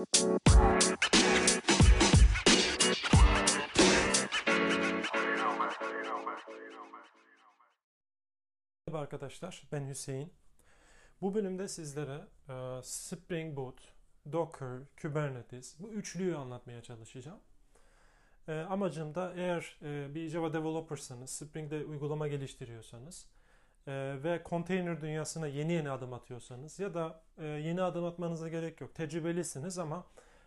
Merhaba arkadaşlar, ben Hüseyin. Bu bölümde sizlere e, Spring Boot, Docker, Kubernetes bu üçlüyü anlatmaya çalışacağım. E, amacım da eğer e, bir Java developersanız, Spring'de uygulama geliştiriyorsanız e, ve konteyner dünyasına yeni yeni adım atıyorsanız ya da e, yeni adım atmanıza gerek yok, tecrübelisiniz ama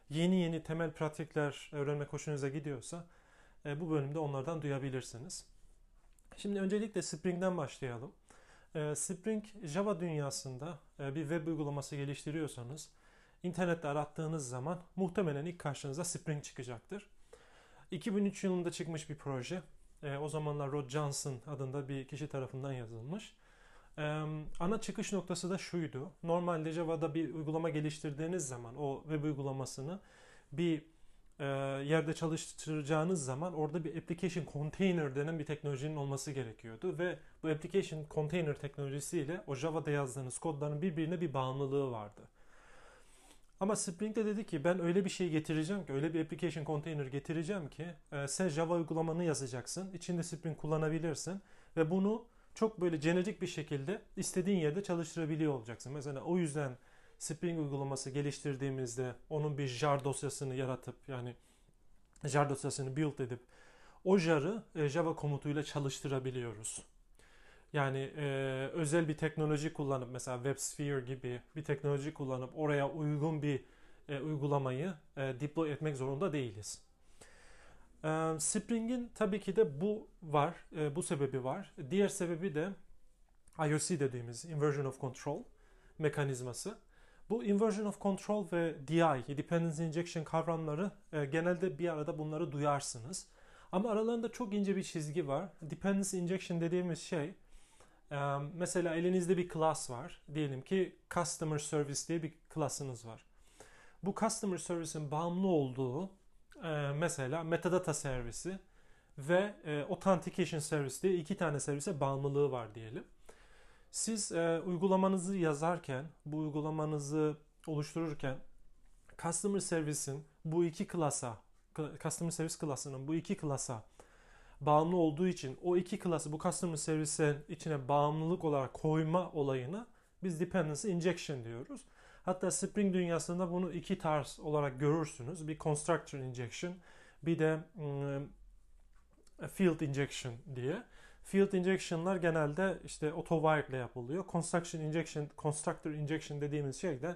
yeni yeni temel pratikler öğrenmek hoşunuza gidiyorsa e, bu bölümde onlardan duyabilirsiniz. Şimdi öncelikle Spring'den başlayalım. Ee, Spring Java dünyasında e, bir web uygulaması geliştiriyorsanız internette arattığınız zaman muhtemelen ilk karşınıza Spring çıkacaktır. 2003 yılında çıkmış bir proje. Ee, o zamanlar Rod Johnson adında bir kişi tarafından yazılmış. Ee, ana çıkış noktası da şuydu. Normalde Java'da bir uygulama geliştirdiğiniz zaman o web uygulamasını bir e, yerde çalıştıracağınız zaman orada bir application container denen bir teknolojinin olması gerekiyordu ve bu application container teknolojisiyle o Java'da yazdığınız kodların birbirine bir bağımlılığı vardı. Ama Spring de dedi ki ben öyle bir şey getireceğim ki, öyle bir application container getireceğim ki e, sen Java uygulamanı yazacaksın, içinde Spring kullanabilirsin ve bunu çok böyle jenerik bir şekilde istediğin yerde çalıştırabiliyor olacaksın. Mesela o yüzden Spring uygulaması geliştirdiğimizde onun bir jar dosyasını yaratıp yani jar dosyasını build edip o jarı e, Java komutuyla çalıştırabiliyoruz. Yani e, özel bir teknoloji kullanıp mesela WebSphere gibi bir teknoloji kullanıp oraya uygun bir e, uygulamayı e, deploy etmek zorunda değiliz. E, Spring'in tabii ki de bu var, e, bu sebebi var. Diğer sebebi de IOC dediğimiz Inversion of Control mekanizması. Bu inversion of control ve DI, dependency injection kavramları e, genelde bir arada bunları duyarsınız. Ama aralarında çok ince bir çizgi var. Dependency injection dediğimiz şey mesela elinizde bir class var. Diyelim ki customer service diye bir class'ınız var. Bu customer service'in bağımlı olduğu e, mesela metadata servisi ve e, authentication service diye iki tane servise bağımlılığı var diyelim. Siz e, uygulamanızı yazarken, bu uygulamanızı oluştururken Customer Service'in bu iki klasa, Customer Service klasının bu iki klasa bağımlı olduğu için o iki klası bu Customer Service'in içine bağımlılık olarak koyma olayına biz Dependency Injection diyoruz. Hatta Spring dünyasında bunu iki tarz olarak görürsünüz. Bir Constructor Injection, bir de um, Field Injection diye. Field injection'lar genelde işte auto ile yapılıyor. Construction injection, constructor injection dediğimiz şey de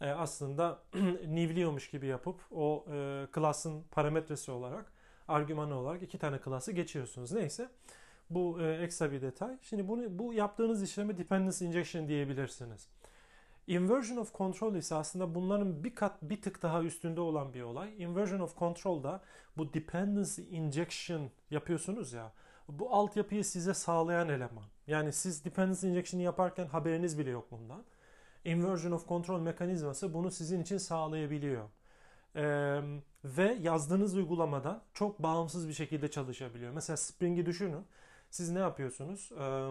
e, aslında nivliyormuş gibi yapıp o e, class'ın parametresi olarak, argümanı olarak iki tane class'ı geçiyorsunuz. Neyse. Bu e, ekstra bir detay. Şimdi bunu bu yaptığınız işleme dependency injection diyebilirsiniz. Inversion of control ise aslında bunların bir kat bir tık daha üstünde olan bir olay. Inversion of control da bu dependency injection yapıyorsunuz ya bu altyapıyı size sağlayan eleman. Yani siz dependency injection'ı yaparken haberiniz bile yok bundan. Inversion of control mekanizması bunu sizin için sağlayabiliyor. Ee, ve yazdığınız uygulamadan çok bağımsız bir şekilde çalışabiliyor. Mesela Spring'i düşünün. Siz ne yapıyorsunuz? Ee,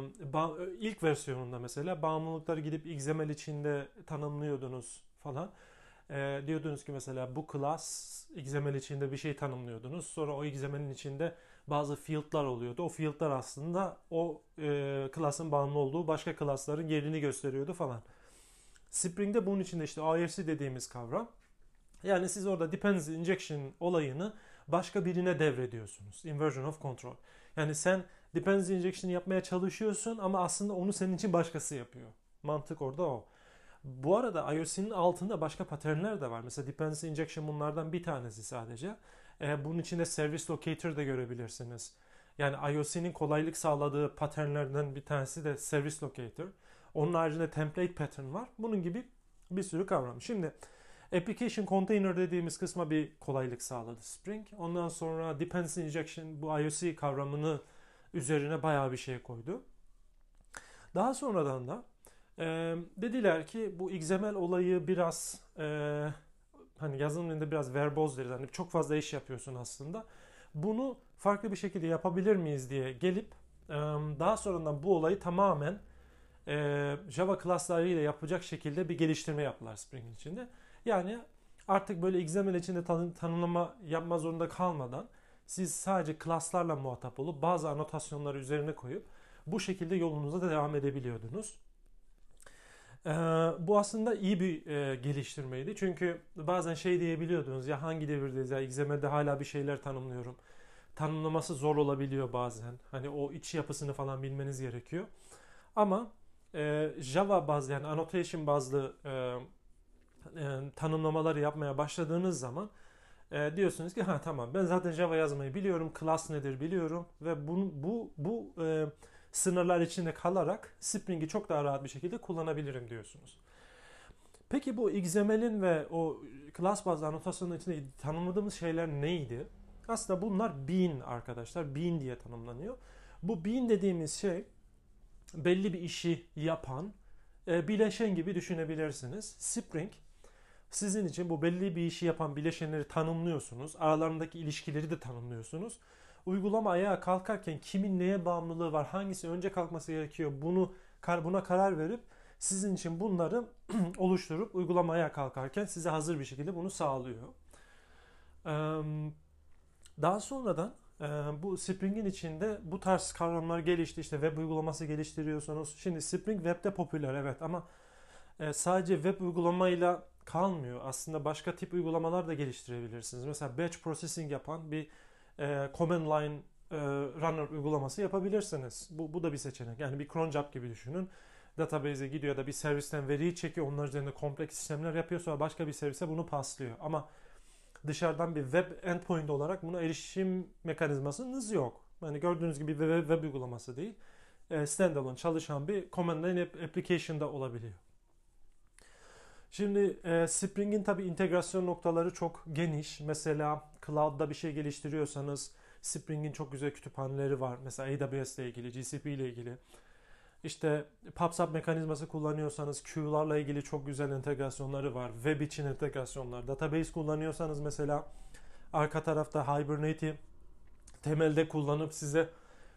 ilk versiyonunda mesela bağımlılıkları gidip XML içinde tanımlıyordunuz falan. Diyordunuz ki mesela bu class XML içinde bir şey tanımlıyordunuz. Sonra o XML'in içinde bazı field'lar oluyordu. O field'lar aslında o class'ın bağımlı olduğu başka class'ların yerini gösteriyordu falan. Spring'de bunun içinde işte IRC dediğimiz kavram. Yani siz orada dependency injection olayını başka birine devrediyorsunuz. Inversion of control. Yani sen dependency injection yapmaya çalışıyorsun ama aslında onu senin için başkası yapıyor. Mantık orada o. Bu arada IOC'nin altında başka paternler de var. Mesela dependency injection bunlardan bir tanesi sadece. E, bunun içinde service locator da görebilirsiniz. Yani IOC'nin kolaylık sağladığı paternlerden bir tanesi de service locator. Onun haricinde template pattern var. Bunun gibi bir sürü kavram. Şimdi application container dediğimiz kısma bir kolaylık sağladı Spring. Ondan sonra dependency injection bu IOC kavramını üzerine bayağı bir şey koydu. Daha sonradan da e, dediler ki bu XML olayı biraz e, hani yazılım dilinde biraz verboz deriz. Hani çok fazla iş yapıyorsun aslında. Bunu farklı bir şekilde yapabilir miyiz diye gelip daha sonradan bu olayı tamamen Java klaslarıyla yapacak şekilde bir geliştirme yaptılar Spring içinde. Yani artık böyle XML içinde tanım, tanımlama yapma zorunda kalmadan siz sadece klaslarla muhatap olup bazı anotasyonları üzerine koyup bu şekilde yolunuza da devam edebiliyordunuz. Ee, bu aslında iyi bir e, geliştirmeydi. Çünkü bazen şey diyebiliyordunuz ya hangi devirdeyiz ya XML'de hala bir şeyler tanımlıyorum. Tanımlaması zor olabiliyor bazen. Hani o iç yapısını falan bilmeniz gerekiyor. Ama e, Java bazlı yani annotation bazlı e, e, tanımlamaları yapmaya başladığınız zaman e, diyorsunuz ki ha tamam ben zaten Java yazmayı biliyorum, class nedir biliyorum ve bu bu bu e, sınırlar içinde kalarak Spring'i çok daha rahat bir şekilde kullanabilirim diyorsunuz. Peki bu XML'in ve o class bazlı anotasyonun içinde tanımladığımız şeyler neydi? Aslında bunlar bean arkadaşlar. Bean diye tanımlanıyor. Bu bean dediğimiz şey belli bir işi yapan e, bileşen gibi düşünebilirsiniz. Spring sizin için bu belli bir işi yapan bileşenleri tanımlıyorsunuz. Aralarındaki ilişkileri de tanımlıyorsunuz. Uygulama ayağa kalkarken kimin neye bağımlılığı var, hangisi önce kalkması gerekiyor bunu buna karar verip sizin için bunları oluşturup uygulama ayağa kalkarken size hazır bir şekilde bunu sağlıyor. Daha sonradan bu Spring'in içinde bu tarz kavramlar gelişti. İşte web uygulaması geliştiriyorsunuz. Şimdi Spring web'de popüler evet ama sadece web uygulamayla kalmıyor. Aslında başka tip uygulamalar da geliştirebilirsiniz. Mesela batch processing yapan bir e, command line e, runner uygulaması yapabilirsiniz. Bu, bu da bir seçenek. Yani bir cron job gibi düşünün. Database'e gidiyor da bir servisten veriyi çekiyor. Onlar üzerinde kompleks işlemler yapıyor. Sonra başka bir servise bunu paslıyor. Ama dışarıdan bir web endpoint olarak buna erişim mekanizmasınız yok. Yani gördüğünüz gibi web, web uygulaması değil. E, standalone çalışan bir command line application da olabiliyor. Şimdi e, Spring'in tabi integrasyon noktaları çok geniş. Mesela cloud'da bir şey geliştiriyorsanız Spring'in çok güzel kütüphaneleri var. Mesela AWS ile ilgili, GCP ile ilgili. İşte PubSub mekanizması kullanıyorsanız queue'larla ilgili çok güzel entegrasyonları var. Web için entegrasyonlar. Database kullanıyorsanız mesela arka tarafta Hibernate temelde kullanıp size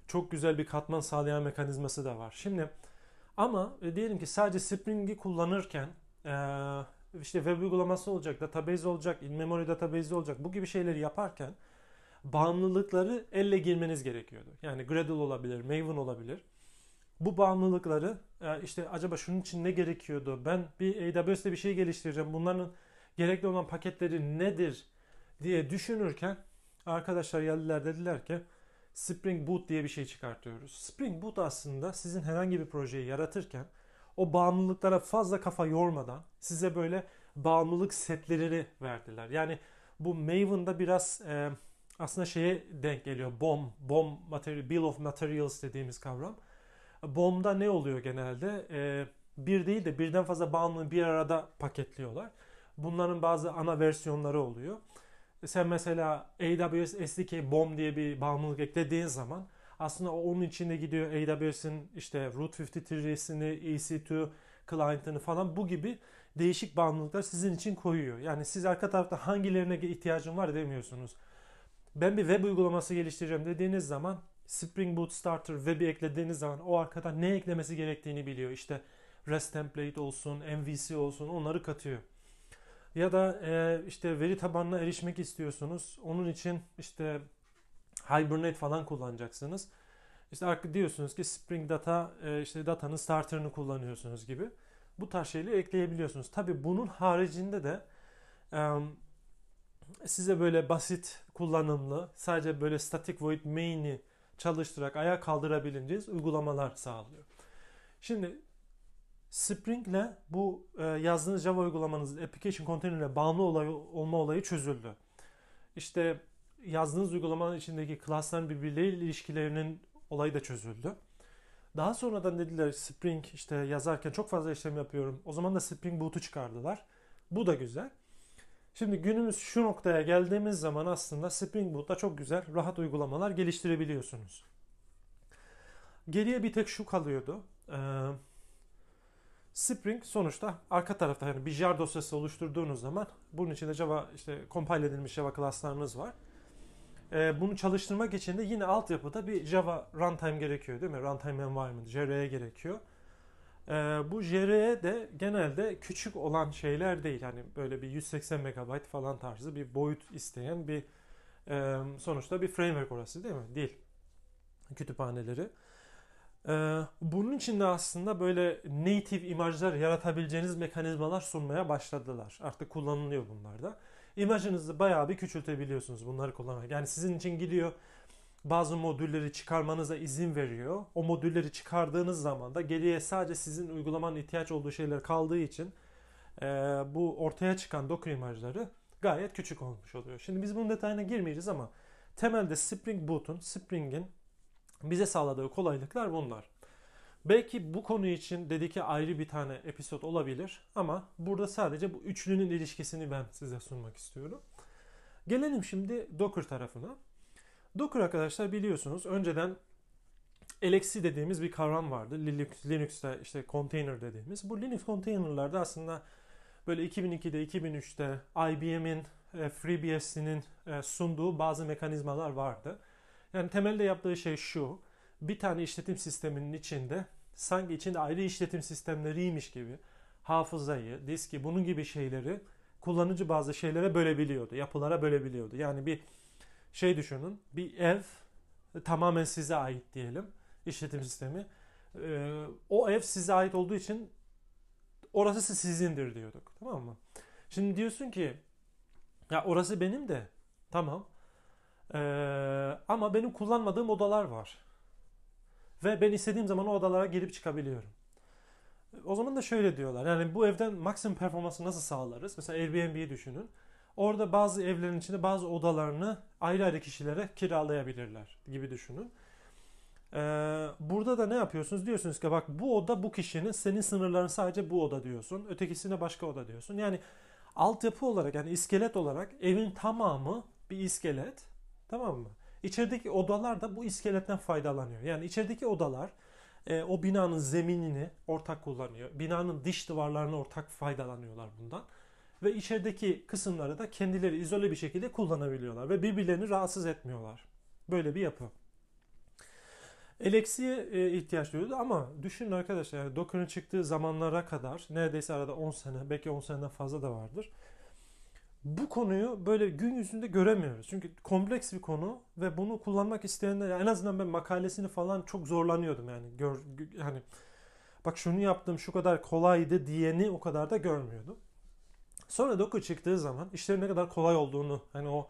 çok güzel bir katman sağlayan mekanizması da var. Şimdi ama e, diyelim ki sadece Spring'i kullanırken işte web uygulaması olacak, database olacak, in-memory database olacak. Bu gibi şeyleri yaparken bağımlılıkları elle girmeniz gerekiyordu. Yani Gradle olabilir, Maven olabilir. Bu bağımlılıkları e, işte acaba şunun için ne gerekiyordu? Ben bir AWS'de bir şey geliştireceğim. Bunların gerekli olan paketleri nedir diye düşünürken arkadaşlar geldiler dediler ki Spring Boot diye bir şey çıkartıyoruz. Spring Boot aslında sizin herhangi bir projeyi yaratırken o bağımlılıklara fazla kafa yormadan size böyle bağımlılık setleri verdiler. Yani bu Maven'da biraz e, aslında şeye denk geliyor. BOM, BOM material, Bill of Materials dediğimiz kavram. BOM'da ne oluyor genelde? E, bir değil de birden fazla bağımlılığı bir arada paketliyorlar. Bunların bazı ana versiyonları oluyor. Sen mesela AWS SDK BOM diye bir bağımlılık eklediğin zaman aslında onun içinde gidiyor AWS'in işte Route 53'sini, EC2 client'ını falan bu gibi değişik bağımlılıklar sizin için koyuyor. Yani siz arka tarafta hangilerine ihtiyacın var demiyorsunuz. Ben bir web uygulaması geliştireceğim dediğiniz zaman Spring Boot Starter web'i eklediğiniz zaman o arkada ne eklemesi gerektiğini biliyor. İşte REST template olsun, MVC olsun onları katıyor. Ya da e, işte veri tabanına erişmek istiyorsunuz. Onun için işte Hibernate falan kullanacaksınız. İşte diyorsunuz ki Spring Data e, işte datanın starter'ını kullanıyorsunuz gibi. Bu tarz şeyleri ekleyebiliyorsunuz. Tabi bunun haricinde de size böyle basit kullanımlı sadece böyle static void main'i çalıştırarak ayağa kaldırabileceğiniz uygulamalar sağlıyor. Şimdi Spring ile bu e, yazdığınız Java uygulamanız application container ile bağımlı olay, olma olayı çözüldü. İşte yazdığınız uygulamanın içindeki klasların birbirleriyle ilişkilerinin olayı da çözüldü. Daha sonradan dediler Spring işte yazarken çok fazla işlem yapıyorum. O zaman da Spring Boot'u çıkardılar. Bu da güzel. Şimdi günümüz şu noktaya geldiğimiz zaman aslında Spring Boot'ta çok güzel, rahat uygulamalar geliştirebiliyorsunuz. Geriye bir tek şu kalıyordu. Ee, Spring sonuçta arka tarafta yani bir jar dosyası oluşturduğunuz zaman bunun içinde Java işte compile edilmiş Java klaslarınız var. E, bunu çalıştırmak için de yine altyapıda bir Java runtime gerekiyor değil mi? Runtime environment, JRE gerekiyor. Ee, bu JRE de genelde küçük olan şeyler değil. Hani böyle bir 180 MB falan tarzı bir boyut isteyen bir e, sonuçta bir framework orası değil mi? Değil. Kütüphaneleri. Ee, bunun için de aslında böyle native imajlar yaratabileceğiniz mekanizmalar sunmaya başladılar. Artık kullanılıyor bunlar da. İmajınızı bayağı bir küçültebiliyorsunuz bunları kullanarak. Yani sizin için gidiyor bazı modülleri çıkarmanıza izin veriyor. O modülleri çıkardığınız zaman da geriye sadece sizin uygulamanın ihtiyaç olduğu şeyler kaldığı için e, bu ortaya çıkan Docker imajları gayet küçük olmuş oluyor. Şimdi biz bunun detayına girmeyeceğiz ama temelde Spring Boot'un, Spring'in bize sağladığı kolaylıklar bunlar. Belki bu konu için dedik ki ayrı bir tane episod olabilir ama burada sadece bu üçlünün ilişkisini ben size sunmak istiyorum. Gelelim şimdi Docker tarafına. Docker arkadaşlar biliyorsunuz önceden LXC dediğimiz bir kavram vardı. Linux, Linux'te işte container dediğimiz. Bu Linux container'larda aslında böyle 2002'de 2003'te IBM'in e, FreeBSD'nin e, sunduğu bazı mekanizmalar vardı. Yani temelde yaptığı şey şu. Bir tane işletim sisteminin içinde sanki içinde ayrı işletim sistemleriymiş gibi hafızayı, diski bunun gibi şeyleri kullanıcı bazı şeylere bölebiliyordu. Yapılara bölebiliyordu. Yani bir şey düşünün. Bir ev tamamen size ait diyelim. işletim sistemi. Ee, o ev size ait olduğu için orası sizindir diyorduk. Tamam mı? Şimdi diyorsun ki ya orası benim de. Tamam. Ee, ama benim kullanmadığım odalar var. Ve ben istediğim zaman o odalara girip çıkabiliyorum. O zaman da şöyle diyorlar. Yani bu evden maksimum performansı nasıl sağlarız? Mesela Airbnb'yi düşünün. Orada bazı evlerin içinde bazı odalarını ayrı ayrı kişilere kiralayabilirler gibi düşünün. Ee, burada da ne yapıyorsunuz? Diyorsunuz ki bak bu oda bu kişinin senin sınırların sadece bu oda diyorsun. Ötekisine başka oda diyorsun. Yani altyapı olarak yani iskelet olarak evin tamamı bir iskelet. Tamam mı? İçerideki odalar da bu iskeletten faydalanıyor. Yani içerideki odalar e, o binanın zeminini ortak kullanıyor. Binanın dış duvarlarını ortak faydalanıyorlar bundan. Ve içerideki kısımları da kendileri izole bir şekilde kullanabiliyorlar. Ve birbirlerini rahatsız etmiyorlar. Böyle bir yapı. Eleksiye e, ihtiyaç duyuyordu ama düşünün arkadaşlar yani Docker'ın çıktığı zamanlara kadar neredeyse arada 10 sene belki 10 seneden fazla da vardır bu konuyu böyle gün yüzünde göremiyoruz. Çünkü kompleks bir konu ve bunu kullanmak isteyenler en azından ben makalesini falan çok zorlanıyordum yani. Gör, hani bak şunu yaptım şu kadar kolaydı diyeni o kadar da görmüyordum. Sonra Docker çıktığı zaman işlerin ne kadar kolay olduğunu hani o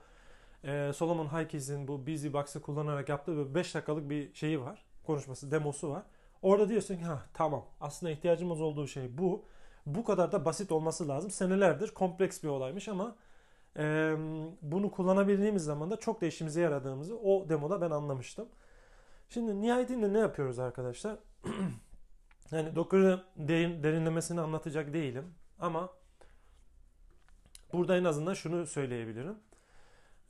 e, Solomon Hayek'in bu Busy Box'ı kullanarak yaptığı 5 dakikalık bir şeyi var. Konuşması, demosu var. Orada diyorsun ki ha tamam aslında ihtiyacımız olduğu şey bu bu kadar da basit olması lazım. Senelerdir kompleks bir olaymış ama e, bunu kullanabildiğimiz zaman da çok da işimize yaradığımızı o demoda ben anlamıştım. Şimdi nihayetinde ne yapıyoruz arkadaşlar? yani Docker'ı derin, derinlemesini anlatacak değilim ama burada en azından şunu söyleyebilirim.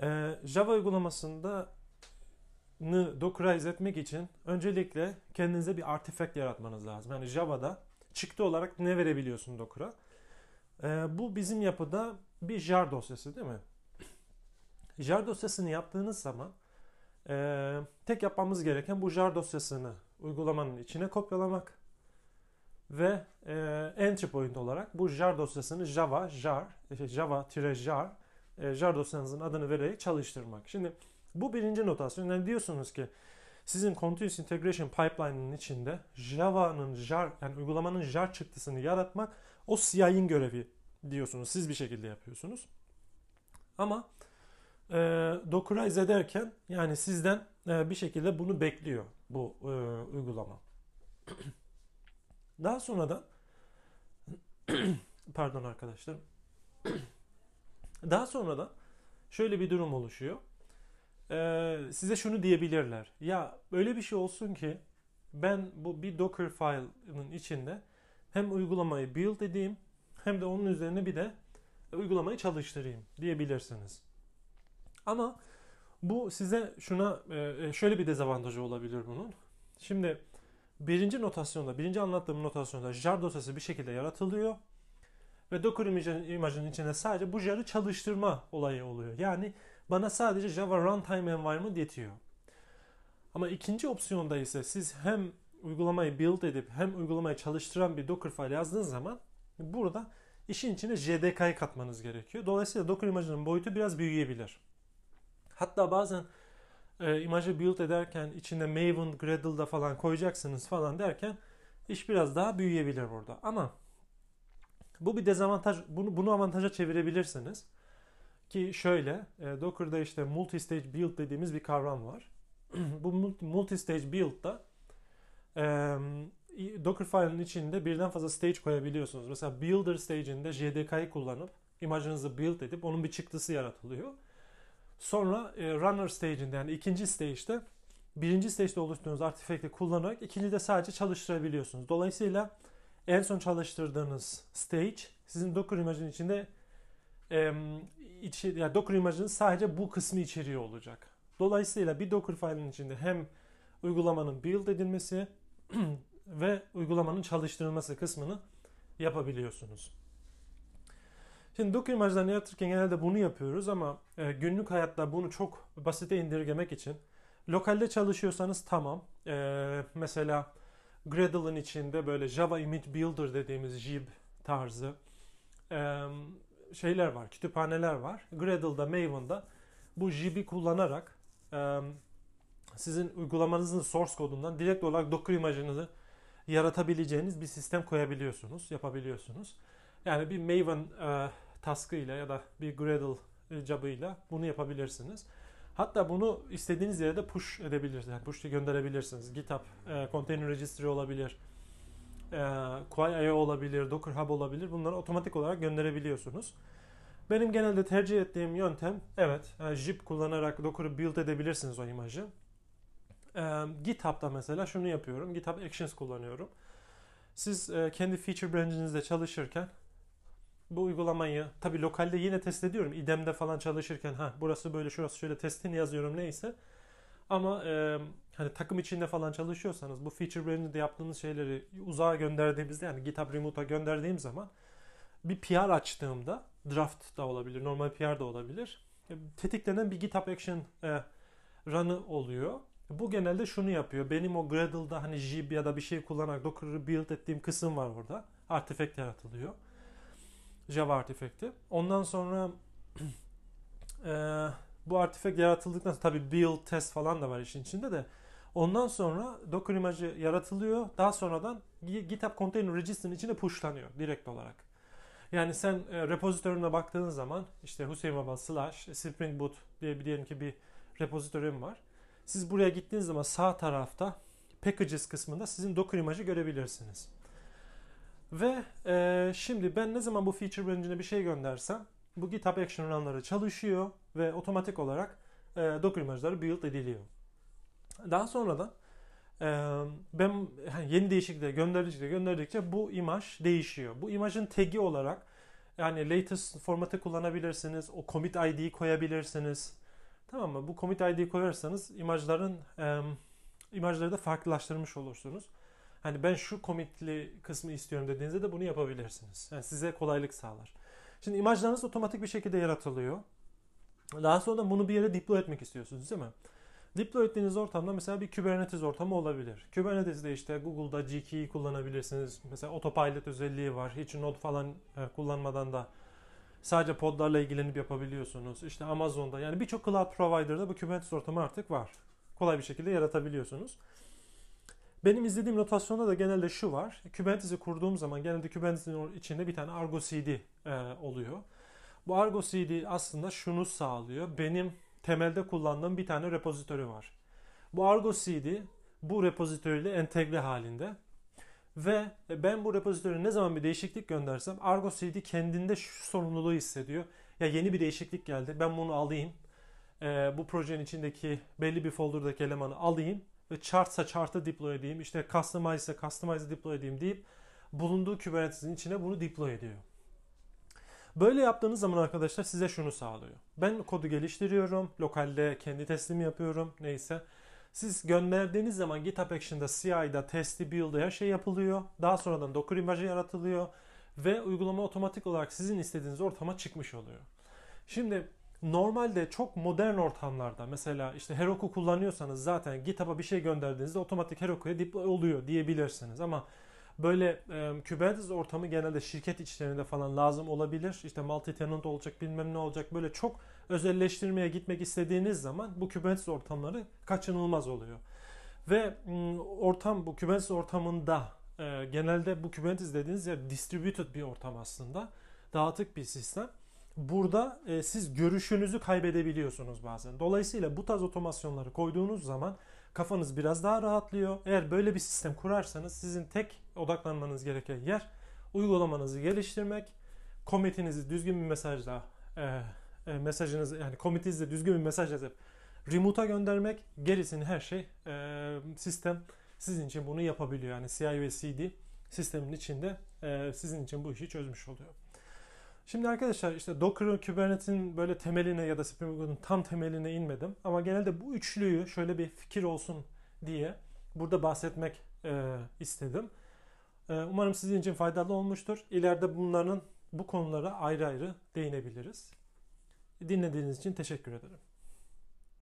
Ee, Java uygulamasında Dockerize etmek için öncelikle kendinize bir artifact yaratmanız lazım. Yani Java'da çıktı olarak ne verebiliyorsun Docker'a? Ee, bu bizim yapıda bir jar dosyası değil mi? Jar dosyasını yaptığınız zaman e, tek yapmamız gereken bu jar dosyasını uygulamanın içine kopyalamak ve e, entry point olarak bu jar dosyasını java jar işte java-jar e, jar dosyanızın adını vererek çalıştırmak. Şimdi bu birinci notasyon. Yani diyorsunuz ki sizin Continuous Integration Pipeline'ın içinde Java'nın jar yani uygulamanın jar çıktısını yaratmak o CI'nin görevi diyorsunuz. Siz bir şekilde yapıyorsunuz. Ama e, Dockerize ederken yani sizden e, bir şekilde bunu bekliyor bu e, uygulama. Daha sonra da pardon arkadaşlar. Daha sonra da şöyle bir durum oluşuyor e, size şunu diyebilirler. Ya öyle bir şey olsun ki ben bu bir Docker file'ın içinde hem uygulamayı build edeyim hem de onun üzerine bir de uygulamayı çalıştırayım diyebilirsiniz. Ama bu size şuna e, şöyle bir dezavantajı olabilir bunun. Şimdi birinci notasyonda, birinci anlattığım notasyonda jar dosyası bir şekilde yaratılıyor. Ve Docker imajının içinde sadece bu jarı çalıştırma olayı oluyor. Yani bana sadece Java Runtime Environment yetiyor. Ama ikinci opsiyonda ise siz hem uygulamayı build edip hem uygulamayı çalıştıran bir Docker file yazdığınız zaman burada işin içine JDK'yı katmanız gerekiyor. Dolayısıyla Docker imajının boyutu biraz büyüyebilir. Hatta bazen e, imajı build ederken içinde Maven, Gradle'da falan koyacaksınız falan derken iş biraz daha büyüyebilir burada. Ama bu bir dezavantaj. Bunu, bunu avantaja çevirebilirsiniz. Ki şöyle, e, Docker'da işte multi-stage build dediğimiz bir kavram var. bu multi-stage build'da e, Docker file'ın içinde birden fazla stage koyabiliyorsunuz. Mesela builder stage'inde JDK'yı kullanıp imajınızı build edip onun bir çıktısı yaratılıyor. Sonra e, runner stage'inde yani ikinci stage'de birinci stage'de oluşturduğunuz artifact'i kullanarak ikincide sadece çalıştırabiliyorsunuz. Dolayısıyla en son çalıştırdığınız stage sizin Docker imajının içinde e, içi, yani Docker imajının sadece bu kısmı içeriyor olacak. Dolayısıyla bir Docker file'in içinde hem uygulamanın build edilmesi ve uygulamanın çalıştırılması kısmını yapabiliyorsunuz. Şimdi Docker imajlarını yaratırken genelde bunu yapıyoruz ama e, günlük hayatta bunu çok basite indirgemek için lokalde çalışıyorsanız tamam. E, mesela Gradle'ın içinde böyle Java Image Builder dediğimiz JIB tarzı e, şeyler var, kütüphaneler var. Gradle'da, Maven'da bu JIB'i kullanarak sizin uygulamanızın source kodundan direkt olarak Docker imajınızı yaratabileceğiniz bir sistem koyabiliyorsunuz, yapabiliyorsunuz. Yani bir Maven e, taskıyla ya da bir Gradle e, job'ıyla bunu yapabilirsiniz. Hatta bunu istediğiniz yere de push edebilirsiniz. Yani push gönderebilirsiniz. GitHub e, Container Registry olabilir. E, Quay.io olabilir, Docker Hub olabilir. Bunları otomatik olarak gönderebiliyorsunuz. Benim genelde tercih ettiğim yöntem evet yani zip kullanarak Docker'ı build edebilirsiniz o imajı. E, GitHub'da mesela şunu yapıyorum. GitHub Actions kullanıyorum. Siz e, kendi feature branch'inizde çalışırken bu uygulamayı tabi lokalde yine test ediyorum. İDEM'de falan çalışırken ha burası böyle şurası şöyle testini yazıyorum neyse. Ama e, hani takım içinde falan çalışıyorsanız bu feature branch'inde yaptığımız şeyleri uzağa gönderdiğimizde yani GitHub Remote'a gönderdiğim zaman bir PR açtığımda draft da olabilir, normal PR da olabilir. Tetiklenen bir GitHub Action e, run'ı oluyor. Bu genelde şunu yapıyor. Benim o Gradle'da hani Jib ya da bir şey kullanarak Docker'ı build ettiğim kısım var orada. Artifact yaratılıyor. Java artifact'i. Ondan sonra e, bu artifact yaratıldıktan sonra tabi build test falan da var işin içinde de ondan sonra Docker imajı yaratılıyor. Daha sonradan GitHub Container Register'ın içine pushlanıyor direkt olarak. Yani sen e, repozitörüne baktığın zaman işte Hüseyin Baba slash Spring Boot diye bir diyelim ki bir repozitörüm var. Siz buraya gittiğiniz zaman sağ tarafta packages kısmında sizin Docker imajı görebilirsiniz. Ve e, şimdi ben ne zaman bu feature branch'ine bir şey göndersem bu GitHub Action Run'ları çalışıyor ve otomatik olarak e, Docker imajları build ediliyor. Daha sonra da e, ben yeni değişiklikleri gönderdikçe gönderdikçe bu imaj değişiyor. Bu imajın tagi olarak yani latest formatı kullanabilirsiniz. O commit ID'yi koyabilirsiniz. Tamam mı? Bu commit ID'yi koyarsanız imajların e, imajları da farklılaştırmış olursunuz. Hani ben şu commitli kısmı istiyorum dediğinizde de bunu yapabilirsiniz. Yani size kolaylık sağlar. Şimdi imajlarınız otomatik bir şekilde yaratılıyor. Daha sonra da bunu bir yere deploy etmek istiyorsunuz değil mi? Deploy ettiğiniz ortamda mesela bir Kubernetes ortamı olabilir. Kubernetes'de işte Google'da GKe'yi kullanabilirsiniz. Mesela autopilot özelliği var. Hiç node falan e, kullanmadan da sadece podlarla ilgilenip yapabiliyorsunuz. İşte Amazon'da yani birçok cloud provider'da bu Kubernetes ortamı artık var. Kolay bir şekilde yaratabiliyorsunuz. Benim izlediğim notasyonda da genelde şu var. Kubernetes'i kurduğum zaman genelde Kubernetes'in içinde bir tane Argo CD e, oluyor. Bu Argo CD aslında şunu sağlıyor. Benim temelde kullandığım bir tane repozitörü var. Bu Argo CD bu repozitörüyle entegre halinde. Ve ben bu repozitöre ne zaman bir değişiklik göndersem Argo CD kendinde şu sorumluluğu hissediyor. Ya yeni bir değişiklik geldi ben bunu alayım. E, bu projenin içindeki belli bir folder'daki elemanı alayım ve chartsa chart'a deploy edeyim, işte customize ise customize deploy edeyim deyip bulunduğu Kubernetes'in içine bunu deploy ediyor. Böyle yaptığınız zaman arkadaşlar size şunu sağlıyor. Ben kodu geliştiriyorum, lokalde kendi testimi yapıyorum, neyse. Siz gönderdiğiniz zaman GitHub Action'da CI'da, testi, build'da her şey yapılıyor. Daha sonradan Docker imajı yaratılıyor ve uygulama otomatik olarak sizin istediğiniz ortama çıkmış oluyor. Şimdi normalde çok modern ortamlarda mesela işte Heroku kullanıyorsanız zaten GitHub'a bir şey gönderdiğinizde otomatik Heroku'ya deploy oluyor diyebilirsiniz ama böyle e, Kubernetes ortamı genelde şirket içlerinde falan lazım olabilir. İşte multi tenant olacak bilmem ne olacak böyle çok özelleştirmeye gitmek istediğiniz zaman bu Kubernetes ortamları kaçınılmaz oluyor. Ve ortam bu Kubernetes ortamında e, genelde bu Kubernetes dediğiniz yer distributed bir ortam aslında. Dağıtık bir sistem. Burada e, siz görüşünüzü kaybedebiliyorsunuz bazen. Dolayısıyla bu tarz otomasyonları koyduğunuz zaman kafanız biraz daha rahatlıyor. Eğer böyle bir sistem kurarsanız sizin tek odaklanmanız gereken yer uygulamanızı geliştirmek, commit'inizi düzgün bir mesajla e, e, mesajınızı yani commit'inizde düzgün bir mesaj yazıp remote'a göndermek, gerisini her şey e, sistem sizin için bunu yapabiliyor. Yani CI ve CD sistemin içinde e, sizin için bu işi çözmüş oluyor. Şimdi arkadaşlar işte Docker'ın, Kubernetes'in böyle temeline ya da Spring Boot'un tam temeline inmedim. Ama genelde bu üçlüyü şöyle bir fikir olsun diye burada bahsetmek e, istedim. E, umarım sizin için faydalı olmuştur. İleride bunların bu konulara ayrı ayrı değinebiliriz. Dinlediğiniz için teşekkür ederim.